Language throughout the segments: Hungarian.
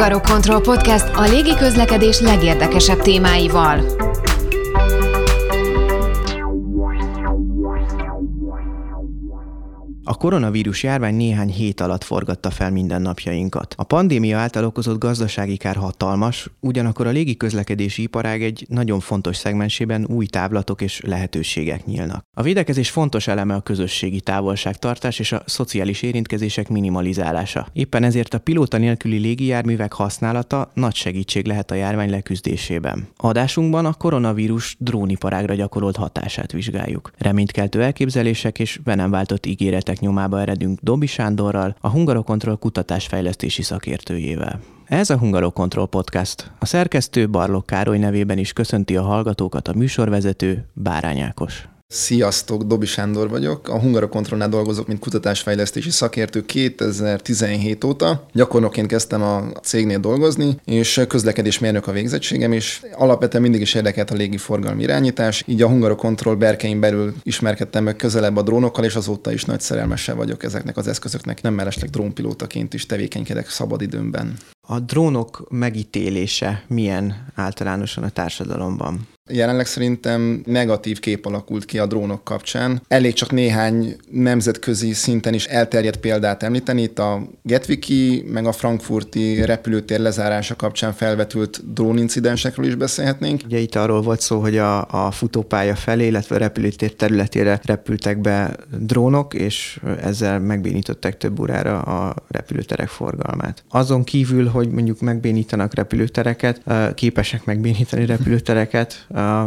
Hungarok Control Podcast a légi közlekedés legérdekesebb témáival. Koronavírus járvány néhány hét alatt forgatta fel mindennapjainkat. A pandémia által okozott gazdasági kár hatalmas, ugyanakkor a légi közlekedési iparág egy nagyon fontos szegmensében új távlatok és lehetőségek nyílnak. A védekezés fontos eleme a közösségi távolságtartás és a szociális érintkezések minimalizálása. Éppen ezért a pilóta nélküli légijárművek használata nagy segítség lehet a járvány leküzdésében. Adásunkban a koronavírus dróniparágra gyakorolt hatását vizsgáljuk. Reménykeltő elképzelések és be nem váltott ígéretek nyomába eredünk Dobi Sándorral, a Hungarokontroll kutatásfejlesztési szakértőjével. Ez a Hungarokontroll Podcast. A szerkesztő Barlok Károly nevében is köszönti a hallgatókat a műsorvezető Bárány Ákos. Sziasztok, Dobi Sándor vagyok. A Hungara Kontrollnál dolgozok, mint kutatásfejlesztési szakértő 2017 óta. Gyakornokként kezdtem a cégnél dolgozni, és közlekedésmérnök a végzettségem, és alapvetően mindig is érdekelt a légiforgalmi irányítás. Így a Hungara Kontroll berkein belül ismerkedtem meg közelebb a drónokkal, és azóta is nagy szerelmese vagyok ezeknek az eszközöknek. Nem mellesleg drónpilótaként is tevékenykedek szabadidőmben. A drónok megítélése milyen általánosan a társadalomban? Jelenleg szerintem negatív kép alakult ki a drónok kapcsán. Elég csak néhány nemzetközi szinten is elterjedt példát említeni. Itt a Getviki, meg a frankfurti repülőtér lezárása kapcsán felvetült drónincidensekről is beszélhetnénk. Ugye itt arról volt szó, hogy a, a futópálya felé, illetve a repülőtér területére repültek be drónok, és ezzel megbénították több órára a repülőterek forgalmát. Azon kívül, hogy mondjuk megbénítanak repülőtereket, képesek megbénítani repülőtereket,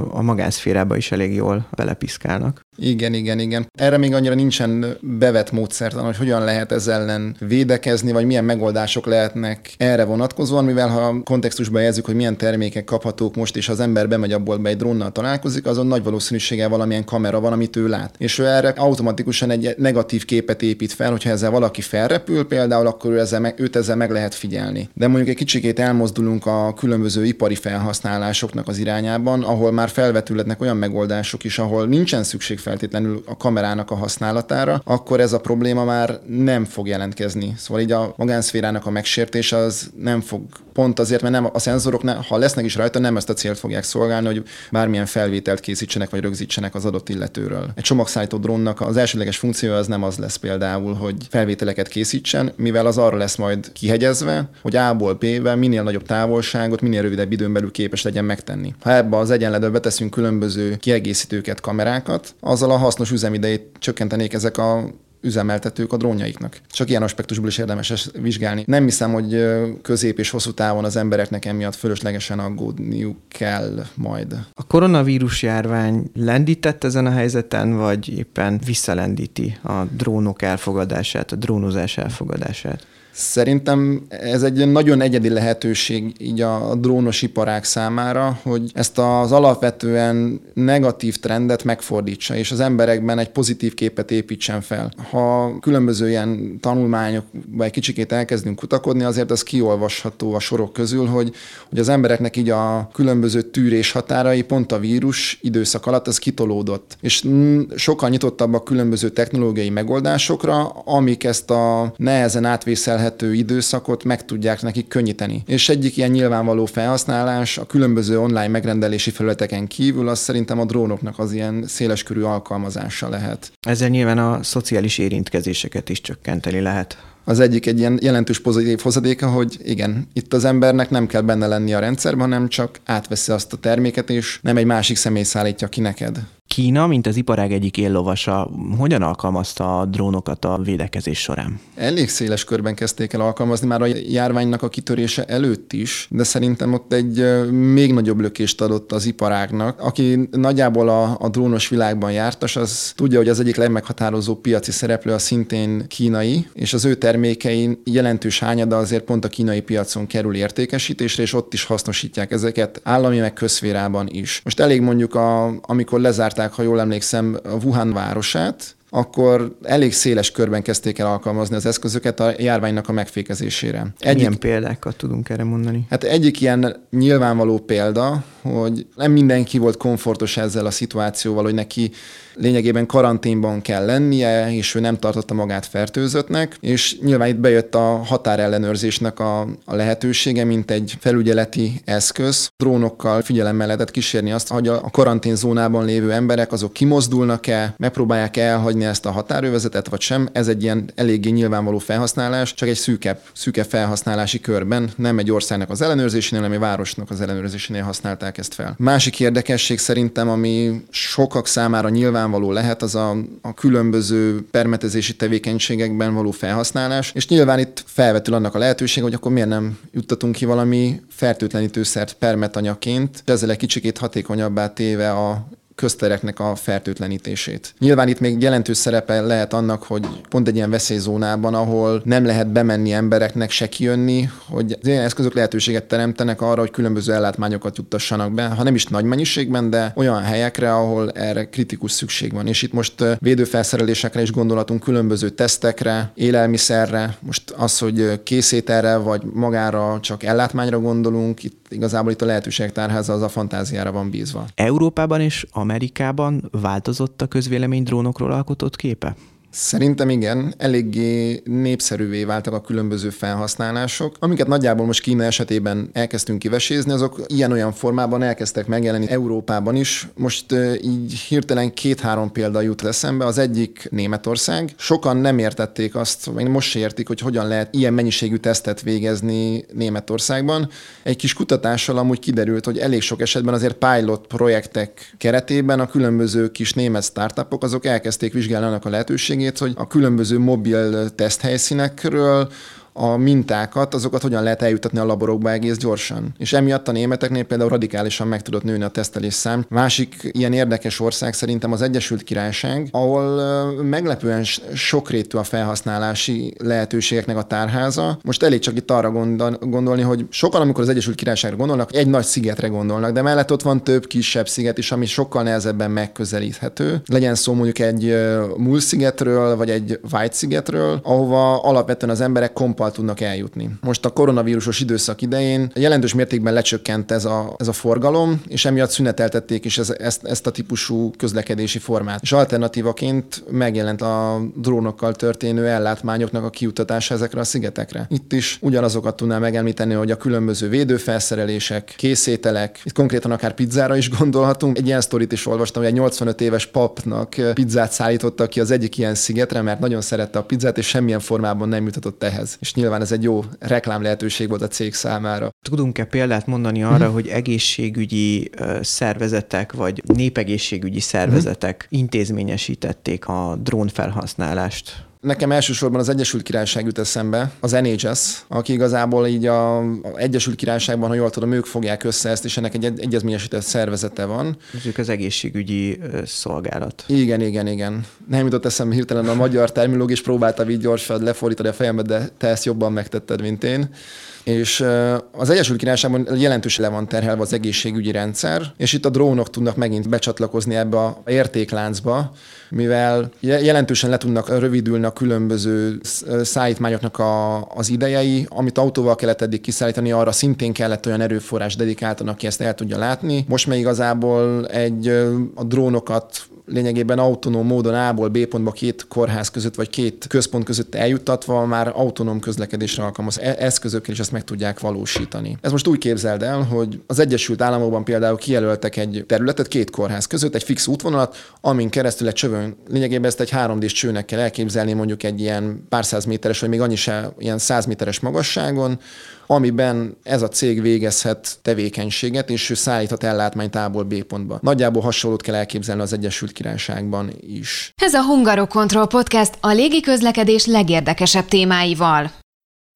a magánszférába is elég jól belepiszkálnak. Igen, igen, igen. Erre még annyira nincsen bevett módszertan, hogy hogyan lehet ez ellen védekezni, vagy milyen megoldások lehetnek erre vonatkozóan, mivel ha kontextusban jelzük, hogy milyen termékek kaphatók most, és az ember bemegy abból be egy drónnal találkozik, azon nagy valószínűséggel valamilyen kamera van, amit ő lát. És ő erre automatikusan egy negatív képet épít fel, hogyha ezzel valaki felrepül például, akkor ő ezzel meg, őt ezzel meg lehet figyelni. De mondjuk egy kicsikét elmozdulunk a különböző ipari felhasználásoknak az irányában, ahol már felvetülhetnek olyan megoldások is, ahol nincsen szükség feltétlenül a kamerának a használatára, akkor ez a probléma már nem fog jelentkezni. Szóval így a magánszférának a megsértése az nem fog, pont azért, mert nem a szenzorok, ne, ha lesznek is rajta, nem ezt a célt fogják szolgálni, hogy bármilyen felvételt készítsenek vagy rögzítsenek az adott illetőről. Egy csomagszállító drónnak az elsődleges funkciója az nem az lesz például, hogy felvételeket készítsen, mivel az arra lesz majd kihegyezve, hogy A-ból B-be minél nagyobb távolságot, minél rövidebb időn belül képes legyen megtenni. Ha ebbe az egyenletbe beteszünk különböző kiegészítőket, kamerákat, azzal a hasznos üzemidejét csökkentenék ezek a üzemeltetők a drónjaiknak. Csak ilyen aspektusból is érdemes ezt vizsgálni. Nem hiszem, hogy közép és hosszú távon az embereknek emiatt fölöslegesen aggódniuk kell majd. A koronavírus járvány lendített ezen a helyzeten, vagy éppen visszalendíti a drónok elfogadását, a drónozás elfogadását? Szerintem ez egy nagyon egyedi lehetőség így a drónos iparák számára, hogy ezt az alapvetően negatív trendet megfordítsa, és az emberekben egy pozitív képet építsen fel. Ha különböző ilyen tanulmányokba egy kicsikét elkezdünk kutakodni, azért az kiolvasható a sorok közül, hogy, hogy az embereknek így a különböző tűrés határai pont a vírus időszak alatt az kitolódott. És sokkal nyitottabbak különböző technológiai megoldásokra, amik ezt a nehezen átvészel kezelhető időszakot meg tudják nekik könnyíteni. És egyik ilyen nyilvánvaló felhasználás a különböző online megrendelési felületeken kívül az szerintem a drónoknak az ilyen széleskörű alkalmazása lehet. Ezzel nyilván a szociális érintkezéseket is csökkenteni lehet. Az egyik egy ilyen jelentős pozitív hozadéka, hogy igen, itt az embernek nem kell benne lenni a rendszerben, hanem csak átveszi azt a terméket, és nem egy másik személy szállítja ki neked. Kína, mint az iparág egyik éllovasa, hogyan alkalmazta a drónokat a védekezés során? Elég széles körben kezdték el alkalmazni, már a járványnak a kitörése előtt is, de szerintem ott egy még nagyobb lökést adott az iparágnak. Aki nagyjából a, a drónos világban jártas, az tudja, hogy az egyik legmeghatározó piaci szereplő a szintén kínai, és az ő termékein jelentős hányada azért pont a kínai piacon kerül értékesítésre, és ott is hasznosítják ezeket állami meg közférában is. Most elég mondjuk, a, amikor lezárták ha jól emlékszem, a Wuhan városát, akkor elég széles körben kezdték el alkalmazni az eszközöket a járványnak a megfékezésére. Egyik, Milyen példákat tudunk erre mondani? Hát egyik ilyen nyilvánvaló példa, hogy nem mindenki volt komfortos ezzel a szituációval, hogy neki lényegében karanténban kell lennie, és ő nem tartotta magát fertőzöttnek, és nyilván itt bejött a határellenőrzésnek a, a lehetősége, mint egy felügyeleti eszköz. Drónokkal figyelemmel lehetett kísérni azt, hogy a karanténzónában lévő emberek azok kimozdulnak-e, megpróbálják elhagyni ezt a határövezetet, vagy sem. Ez egy ilyen eléggé nyilvánvaló felhasználás, csak egy szűkebb, szűkebb felhasználási körben, nem egy országnak az ellenőrzésénél, hanem egy városnak az ellenőrzésénél használták ezt fel. Másik érdekesség szerintem, ami sokak számára nyilvánvaló lehet, az a, a különböző permetezési tevékenységekben való felhasználás, és nyilván itt felvetül annak a lehetőség, hogy akkor miért nem juttatunk ki valami fertőtlenítőszert permetanyaként, ezzel egy kicsikét hatékonyabbá téve a köztereknek a fertőtlenítését. Nyilván itt még jelentős szerepe lehet annak, hogy pont egy ilyen veszélyzónában, ahol nem lehet bemenni embereknek, se kijönni, hogy az ilyen eszközök lehetőséget teremtenek arra, hogy különböző ellátmányokat juttassanak be, ha nem is nagy mennyiségben, de olyan helyekre, ahol erre kritikus szükség van. És itt most védőfelszerelésekre is gondolatunk, különböző tesztekre, élelmiszerre, most az, hogy készételre vagy magára csak ellátmányra gondolunk, itt igazából itt a lehetőség tárháza az a fantáziára van bízva. Európában és Amerikában változott a közvélemény drónokról alkotott képe? Szerintem igen, eléggé népszerűvé váltak a különböző felhasználások, amiket nagyjából most Kína esetében elkezdtünk kivesézni, azok ilyen-olyan formában elkezdtek megjelenni Európában is. Most így hirtelen két-három példa jut eszembe. Az egyik Németország. Sokan nem értették azt, vagy most se értik, hogy hogyan lehet ilyen mennyiségű tesztet végezni Németországban. Egy kis kutatással amúgy kiderült, hogy elég sok esetben azért pilot projektek keretében a különböző kis német startupok azok elkezdték vizsgálni annak a lehetőségét, lényegét, hogy a különböző mobil teszthelyszínekről a mintákat, azokat hogyan lehet eljutatni a laborokba egész gyorsan. És emiatt a németeknél például radikálisan meg tudott nőni a tesztelés szám. Másik ilyen érdekes ország szerintem az Egyesült Királyság, ahol meglepően sokrétű a felhasználási lehetőségeknek a tárháza. Most elég csak itt arra gondolni, hogy sokan, amikor az Egyesült Királyságra gondolnak, egy nagy szigetre gondolnak, de mellett ott van több kisebb sziget is, ami sokkal nehezebben megközelíthető. Legyen szó mondjuk egy Mull szigetről, vagy egy White szigetről, ahova alapvetően az emberek kompa nappal tudnak eljutni. Most a koronavírusos időszak idején jelentős mértékben lecsökkent ez a, ez a forgalom, és emiatt szüneteltették is ez, ezt, ezt a típusú közlekedési formát. És alternatívaként megjelent a drónokkal történő ellátmányoknak a kiutatása ezekre a szigetekre. Itt is ugyanazokat tudnám megemlíteni, hogy a különböző védőfelszerelések, készételek, itt konkrétan akár pizzára is gondolhatunk. Egy ilyen sztorit is olvastam, hogy egy 85 éves papnak pizzát szállítottak ki az egyik ilyen szigetre, mert nagyon szerette a pizzát, és semmilyen formában nem jutatott ehhez. És nyilván ez egy jó reklám lehetőség volt a cég számára. Tudunk-e példát mondani arra, hogy egészségügyi szervezetek vagy népegészségügyi szervezetek intézményesítették a drón felhasználást? Nekem elsősorban az Egyesült Királyság jut eszembe, az NHS, aki igazából így a, a Egyesült Királyságban, ha jól tudom, ők fogják össze ezt, és ennek egy egyezményesített szervezete van. Ők az egészségügyi szolgálat. Igen, igen, igen. Nem jutott eszembe hirtelen a magyar terminológia, és próbáltam így gyorsan lefordítani a fejembe, de te ezt jobban megtetted, mint én. És az Egyesült Királyságban jelentős le van terhelve az egészségügyi rendszer, és itt a drónok tudnak megint becsatlakozni ebbe a értékláncba, mivel jelentősen le tudnak rövidülni különböző szállítmányoknak a, az idejei, amit autóval kellett eddig kiszállítani, arra szintén kellett olyan erőforrás dedikáltan, aki ezt el tudja látni. Most meg igazából egy a drónokat lényegében autonóm módon A-ból B pontba két kórház között, vagy két központ között eljuttatva már autonóm közlekedésre alkalmaz e- eszközökkel, és ezt meg tudják valósítani. Ez most úgy képzeld el, hogy az Egyesült Államokban például kijelöltek egy területet két kórház között, egy fix útvonalat, amin keresztül egy csövön, lényegében ezt egy 3D-s csőnek kell elképzelni, mondjuk egy ilyen pár száz méteres, vagy még annyi se, ilyen száz méteres magasságon, amiben ez a cég végezhet tevékenységet, és ő szállíthat ellátmányt A-ból B pontba. Nagyjából hasonlót kell elképzelni az Egyesült Királyságban is. Ez a Hungarokontroll Podcast a légi közlekedés legérdekesebb témáival.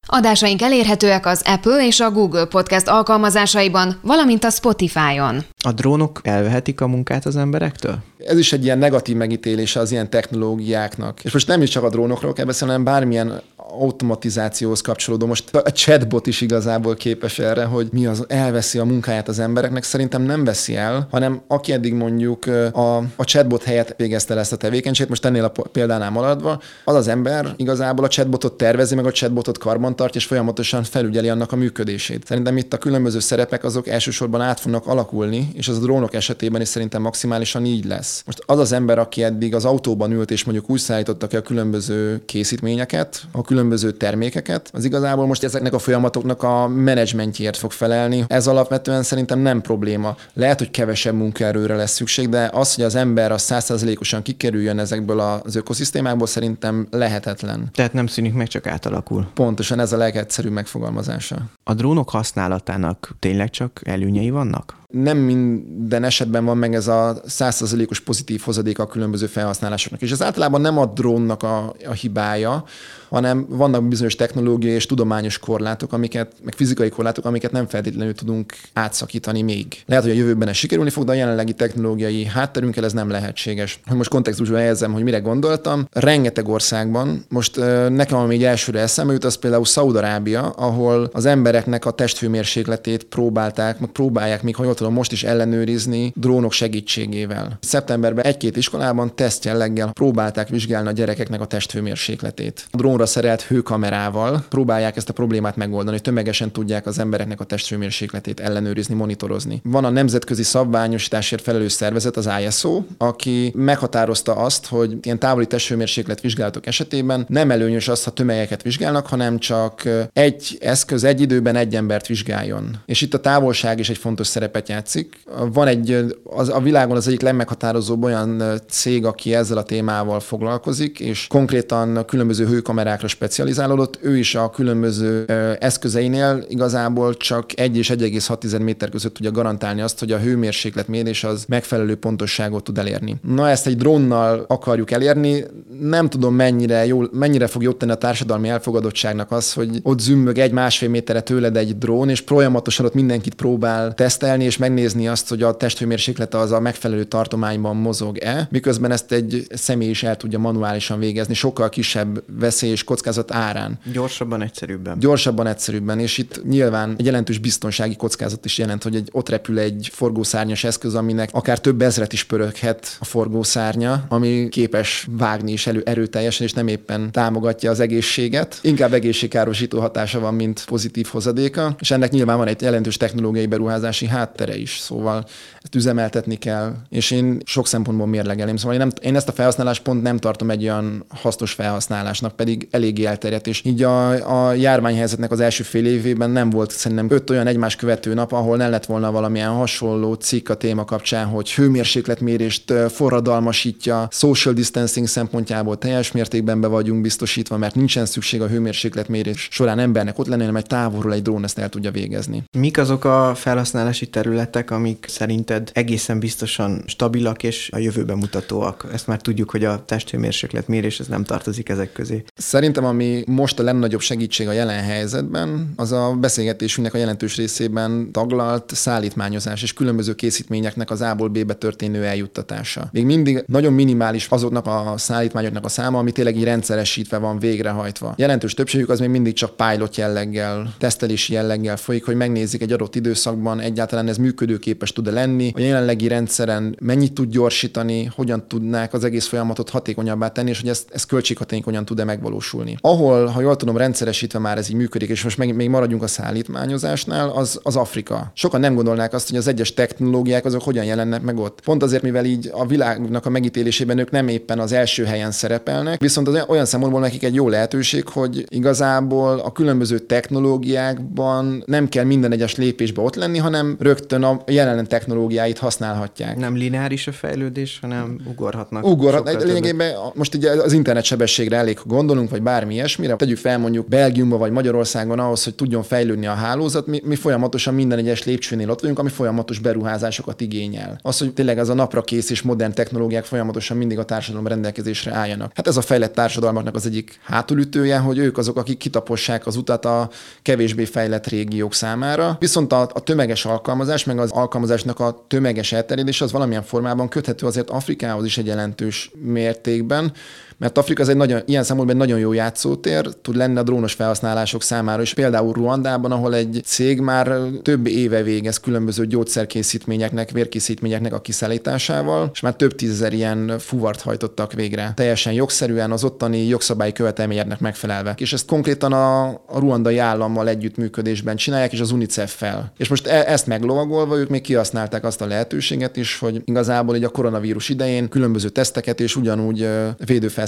Adásaink elérhetőek az Apple és a Google Podcast alkalmazásaiban, valamint a Spotify-on. A drónok elvehetik a munkát az emberektől? Ez is egy ilyen negatív megítélése az ilyen technológiáknak. És most nem is csak a drónokról kell beszélni, hanem bármilyen automatizációhoz kapcsolódó. Most a chatbot is igazából képes erre, hogy mi az elveszi a munkáját az embereknek. Szerintem nem veszi el, hanem aki eddig mondjuk a, a chatbot helyett végezte ezt a tevékenységet, most ennél a példánál maradva, az az ember igazából a chatbotot tervezi, meg a chatbotot karbantartja, és folyamatosan felügyeli annak a működését. Szerintem itt a különböző szerepek azok elsősorban át fognak alakulni, és az a drónok esetében is szerintem maximálisan így lesz. Most az az ember, aki eddig az autóban ült, és mondjuk úgy szállította ki a különböző készítményeket, a különböző termékeket, az igazából most ezeknek a folyamatoknak a menedzsmentjért fog felelni. Ez alapvetően szerintem nem probléma. Lehet, hogy kevesebb munkaerőre lesz szükség, de az, hogy az ember a százszerzelékosan kikerüljön ezekből az ökoszisztémákból, szerintem lehetetlen. Tehát nem szűnik meg, csak átalakul. Pontosan ez a legegyszerűbb megfogalmazása. A drónok használatának tényleg csak előnyei vannak? Nem minden esetben van meg ez a százszerzelékos pozitív hozadéka a különböző felhasználásoknak. És ez általában nem a drónnak a, a hibája, hanem vannak bizonyos technológiai és tudományos korlátok, amiket, meg fizikai korlátok, amiket nem feltétlenül tudunk átszakítani még. Lehet, hogy a jövőben ez sikerülni fog, de a jelenlegi technológiai hátterünkkel ez nem lehetséges. Hogy most kontextusban helyezem, hogy mire gondoltam, rengeteg országban, most nekem ami elsőre eszembe jut, az például Szaudarábia, ahol az embereknek a testhőmérsékletét próbálták, meg próbálják még, jól tudom, most is ellenőrizni drónok segítségével. Szeptemberben egy-két iskolában tesztjelleggel próbálták vizsgálni a gyerekeknek a testhőmérsékletét. A drón drónra szerelt hőkamerával próbálják ezt a problémát megoldani, hogy tömegesen tudják az embereknek a testhőmérsékletét ellenőrizni, monitorozni. Van a nemzetközi szabványosításért felelős szervezet, az ISO, aki meghatározta azt, hogy ilyen távoli testhőmérséklet vizsgálatok esetében nem előnyös az, ha tömegeket vizsgálnak, hanem csak egy eszköz egy időben egy embert vizsgáljon. És itt a távolság is egy fontos szerepet játszik. Van egy, az, a világon az egyik legmeghatározóbb olyan cég, aki ezzel a témával foglalkozik, és konkrétan különböző hőkamerák kamerákra specializálódott, ő is a különböző eszközeinél igazából csak 1 és 1,6 méter között tudja garantálni azt, hogy a hőmérséklet mérés az megfelelő pontosságot tud elérni. Na ezt egy drónnal akarjuk elérni, nem tudom mennyire, jól, mennyire fog jót tenni a társadalmi elfogadottságnak az, hogy ott zümmög egy-másfél méterre tőled egy drón, és folyamatosan ott mindenkit próbál tesztelni, és megnézni azt, hogy a testhőmérséklete az a megfelelő tartományban mozog-e, miközben ezt egy személy is el tudja manuálisan végezni, sokkal kisebb veszély és kockázat árán. Gyorsabban, egyszerűbben. Gyorsabban, egyszerűbben, és itt nyilván egy jelentős biztonsági kockázat is jelent, hogy egy, ott repül egy forgószárnyas eszköz, aminek akár több ezret is pöröghet a forgószárnya, ami képes vágni is elő erőteljesen, és nem éppen támogatja az egészséget. Inkább egészségkárosító hatása van, mint pozitív hozadéka, és ennek nyilván van egy jelentős technológiai beruházási háttere is, szóval ezt üzemeltetni kell, és én sok szempontból mérlegelném. Szóval én, nem, én ezt a felhasználást pont nem tartom egy olyan hasznos felhasználásnak, pedig eléggé elterjedt, és így a, a járványhelyzetnek az első fél évében nem volt szerintem öt olyan egymás követő nap, ahol ne lett volna valamilyen hasonló cikk a téma kapcsán, hogy hőmérsékletmérést forradalmasítja, social distancing szempontjából teljes mértékben be vagyunk biztosítva, mert nincsen szükség a hőmérsékletmérés során embernek ott lenni, hanem egy távolról egy drón ezt el tudja végezni. Mik azok a felhasználási területek, amik szerinted egészen biztosan stabilak és a jövőben mutatóak? Ezt már tudjuk, hogy a testhőmérséklet mérés ez nem tartozik ezek közé. Szerintem, ami most a legnagyobb segítség a jelen helyzetben, az a beszélgetésünknek a jelentős részében taglalt szállítmányozás és különböző készítményeknek az A-ból B-be történő eljuttatása. Még mindig nagyon minimális azoknak a szállítmányoknak a száma, ami tényleg így rendszeresítve van, végrehajtva. Jelentős többségük az még mindig csak pilot jelleggel, tesztelési jelleggel folyik, hogy megnézzük egy adott időszakban egyáltalán ez működőképes tud-e lenni, a jelenlegi rendszeren mennyit tud gyorsítani, hogyan tudnák az egész folyamatot hatékonyabbá tenni, és hogy ezt, ez költséghatékonyan tud-e megvalósulni. Ahol, ha jól tudom, rendszeresítve már ez így működik, és most meg, még maradjunk a szállítmányozásnál, az, az Afrika. Sokan nem gondolnák azt, hogy az egyes technológiák azok hogyan jelennek meg ott. Pont azért, mivel így a világnak a megítélésében ők nem éppen az első helyen szerepelnek, viszont az olyan szempontból nekik egy jó lehetőség, hogy igazából a különböző technológiákban nem kell minden egyes lépésbe ott lenni, hanem rögtön a jelen technológiáit használhatják. Nem lineáris a fejlődés, hanem ugorhatnak. Ugorhatnak. Lényegében most ugye az internet sebességre elég gondolunk, vagy bármi ilyesmire, tegyük fel mondjuk Belgiumba vagy Magyarországon ahhoz, hogy tudjon fejlődni a hálózat, mi, mi folyamatosan minden egyes lépcsőnél ott vagyunk, ami folyamatos beruházásokat igényel. Az, hogy tényleg ez a napra kész és modern technológiák folyamatosan mindig a társadalom rendelkezésre álljanak. Hát ez a fejlett társadalmaknak az egyik hátulütője, hogy ők azok, akik kitapossák az utat a kevésbé fejlett régiók számára. Viszont a, a tömeges alkalmazás, meg az alkalmazásnak a tömeges elterjedés az valamilyen formában köthető azért Afrikához is egy jelentős mértékben, mert Afrika az egy nagyon, ilyen szempontból egy nagyon jó játszótér, tud lenni a drónos felhasználások számára is. Például Ruandában, ahol egy cég már több éve végez különböző gyógyszerkészítményeknek, vérkészítményeknek a kiszállításával, és már több tízezer ilyen fuvart hajtottak végre. Teljesen jogszerűen az ottani jogszabályi követelményeknek megfelelve. És ezt konkrétan a, a ruandai állammal együttműködésben csinálják, és az UNICEF-fel. És most e- ezt meglovagolva ők még kihasználták azt a lehetőséget is, hogy igazából így a koronavírus idején különböző teszteket és ugyanúgy védőfelszereléseket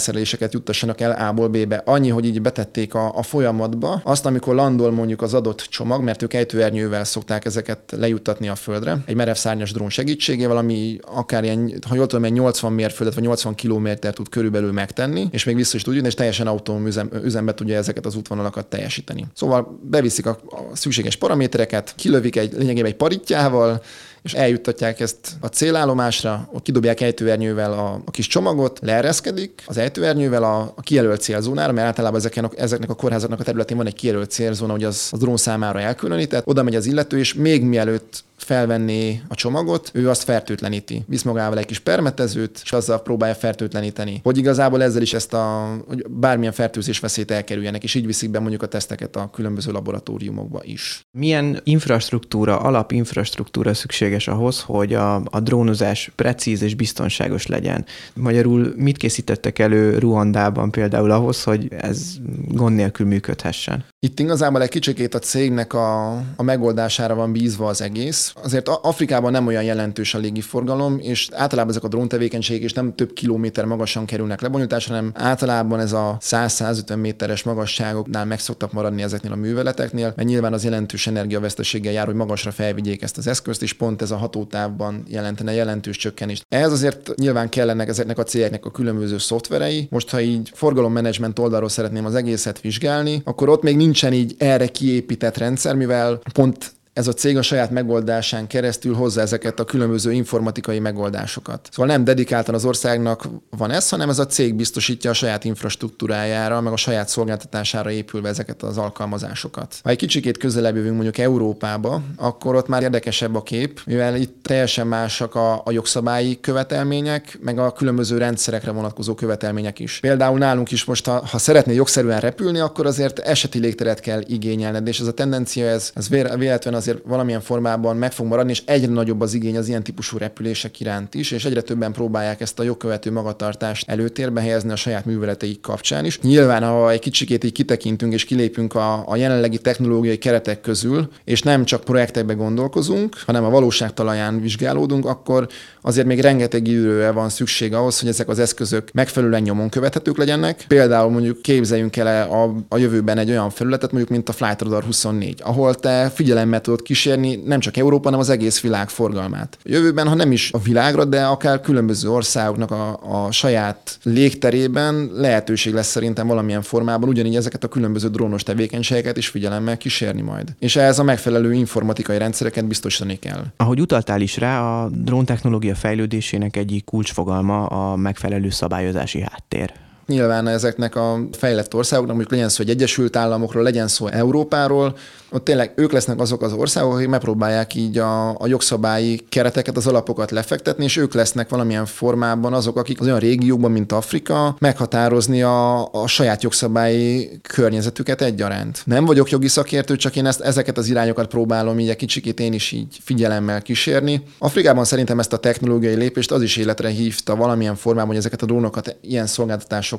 juttassanak el A-ból B-be. Annyi, hogy így betették a, a folyamatba azt, amikor landol mondjuk az adott csomag, mert ők ejtőernyővel szokták ezeket lejuttatni a földre, egy merev szárnyas drón segítségével, ami akár ilyen, ha jól tudom, egy 80 mérföldet vagy 80 kilométer tud körülbelül megtenni, és még vissza is tud és teljesen autonóm üzem, üzembe tudja ezeket az útvonalakat teljesíteni. Szóval beviszik a, a szükséges paramétereket, kilövik egy lényegében egy paritjával, és eljuttatják ezt a célállomásra, ott kidobják ejtőernyővel a, a kis csomagot, leereszkedik az ejtőernyővel a, a kijelölt célzónára, mert általában ezeken a, ezeknek a kórházaknak a területén van egy kijelölt célzóna, hogy az a drón számára elkülönített, oda megy az illető, és még mielőtt felvenni a csomagot, ő azt fertőtleníti. Visz magával egy kis permetezőt, és azzal próbálja fertőtleníteni. Hogy igazából ezzel is ezt a, hogy bármilyen fertőzés veszélyt elkerüljenek, és így viszik be mondjuk a teszteket a különböző laboratóriumokba is. Milyen infrastruktúra, alapinfrastruktúra szükséges ahhoz, hogy a, a drónozás precíz és biztonságos legyen? Magyarul mit készítettek elő Ruandában például ahhoz, hogy ez gond nélkül működhessen? Itt igazából egy kicsikét a cégnek a, a megoldására van bízva az egész. Azért Afrikában nem olyan jelentős a légiforgalom, és általában ezek a dróntevékenységek is nem több kilométer magasan kerülnek lebonyolításra, hanem általában ez a 100-150 méteres magasságoknál meg szoktak maradni ezeknél a műveleteknél, mert nyilván az jelentős energiaveszteséggel jár, hogy magasra felvigyék ezt az eszközt, és pont ez a hatótávban jelentene jelentős csökkenést. Ehhez azért nyilván kellenek ezeknek a cégeknek a különböző szoftverei. Most, ha így forgalommenedzsment oldalról szeretném az egészet vizsgálni, akkor ott még nincsen így erre kiépített rendszer, mivel pont ez a cég a saját megoldásán keresztül hozza ezeket a különböző informatikai megoldásokat. Szóval nem dedikáltan az országnak van ez, hanem ez a cég biztosítja a saját infrastruktúrájára, meg a saját szolgáltatására épülve ezeket az alkalmazásokat. Ha egy kicsikét közelebb jövünk mondjuk Európába, akkor ott már érdekesebb a kép, mivel itt teljesen másak a, a jogszabályi követelmények, meg a különböző rendszerekre vonatkozó követelmények is. Például nálunk is most, ha, ha szeretnél jogszerűen repülni, akkor azért eseti légteret kell igényelned, és ez a tendencia, ez, ez véletlenül az azért valamilyen formában meg fog maradni, és egyre nagyobb az igény az ilyen típusú repülések iránt is, és egyre többen próbálják ezt a jogkövető magatartást előtérbe helyezni a saját műveleteik kapcsán is. Nyilván, ha egy kicsikét így kitekintünk és kilépünk a, a jelenlegi technológiai keretek közül, és nem csak projektekbe gondolkozunk, hanem a valóság talaján vizsgálódunk, akkor azért még rengeteg időre van szükség ahhoz, hogy ezek az eszközök megfelelően nyomon követhetők legyenek. Például mondjuk képzeljünk el a, a jövőben egy olyan felületet, mondjuk mint a Flight Radar 24, ahol te figyelemmel tudod kísérni nem csak Európa, hanem az egész világ forgalmát. A jövőben, ha nem is a világra, de akár különböző országoknak a, a saját légterében lehetőség lesz szerintem valamilyen formában ugyanígy ezeket a különböző drónos tevékenységeket is figyelemmel kísérni majd. És ehhez a megfelelő informatikai rendszereket biztosítani kell. Ahogy utaltál is rá, a drón technológia fejlődésének egyik kulcsfogalma a megfelelő szabályozási háttér nyilván ezeknek a fejlett országoknak, mondjuk legyen szó egy Egyesült Államokról, legyen szó Európáról, ott tényleg ők lesznek azok az országok, akik megpróbálják így a, a jogszabályi kereteket, az alapokat lefektetni, és ők lesznek valamilyen formában azok, akik az olyan régiókban, mint Afrika, meghatározni a, a saját jogszabályi környezetüket egyaránt. Nem vagyok jogi szakértő, csak én ezt, ezeket az irányokat próbálom így egy kicsikét én is így figyelemmel kísérni. Afrikában szerintem ezt a technológiai lépést az is életre hívta valamilyen formában, hogy ezeket a drónokat ilyen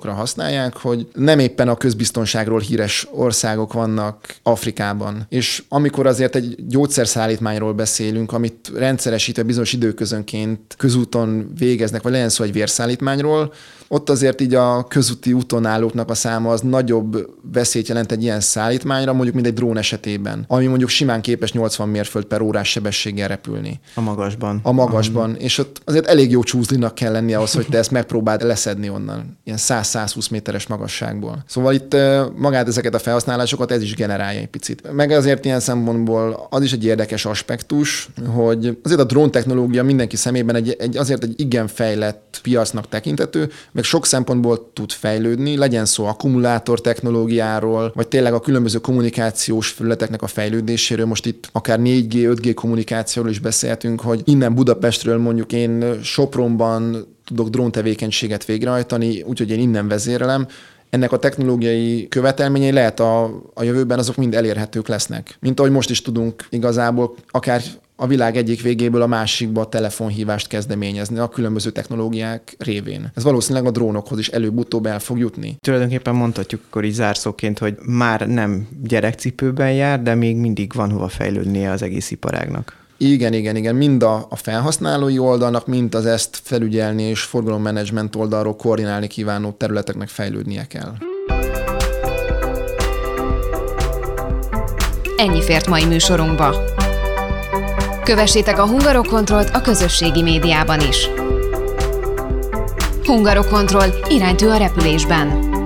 szolgáltatásokra használják, hogy nem éppen a közbiztonságról híres országok vannak Afrikában, és amikor azért egy gyógyszerszállítmányról beszélünk, amit rendszeresítve bizonyos időközönként közúton végeznek, vagy legyen szó egy vérszállítmányról, ott azért így a közúti úton állóknak a száma az nagyobb veszélyt jelent egy ilyen szállítmányra, mondjuk mint egy drón esetében, ami mondjuk simán képes 80 mérföld per órás sebességgel repülni. A magasban. A magasban, uh-huh. és ott azért elég jó csúzlinak kell lennie ahhoz, hogy te ezt megpróbáld leszedni onnan, ilyen 100-120 méteres magasságból. Szóval itt magát ezeket a felhasználásokat ez is generálja egy picit. Meg azért ilyen szempontból az is egy érdekes aspektus, hogy azért a drón technológia mindenki szemében egy, egy azért egy igen fejlett piacnak tekintető, meg sok szempontból tud fejlődni, legyen szó akkumulátor technológiáról, vagy tényleg a különböző kommunikációs felületeknek a fejlődéséről. Most itt akár 4G, 5G kommunikációról is beszéltünk, hogy innen Budapestről mondjuk én Sopronban tudok dróntevékenységet végrehajtani, úgyhogy én innen vezérelem, ennek a technológiai követelményei lehet a, a jövőben azok mind elérhetők lesznek. Mint ahogy most is tudunk igazából akár a világ egyik végéből a másikba telefonhívást kezdeményezni a különböző technológiák révén. Ez valószínűleg a drónokhoz is előbb-utóbb el fog jutni. Tulajdonképpen mondhatjuk akkor így zárszóként, hogy már nem gyerekcipőben jár, de még mindig van hova fejlődnie az egész iparágnak. Igen, igen, igen. Mind a, a felhasználói oldalnak, mind az ezt felügyelni és forgalommenedzsment oldalról koordinálni kívánó területeknek fejlődnie kell. Ennyi fért mai műsorunkba. Kövessétek a Hungarokontrollt a közösségi médiában is. Hungarokontroll iránytű a repülésben.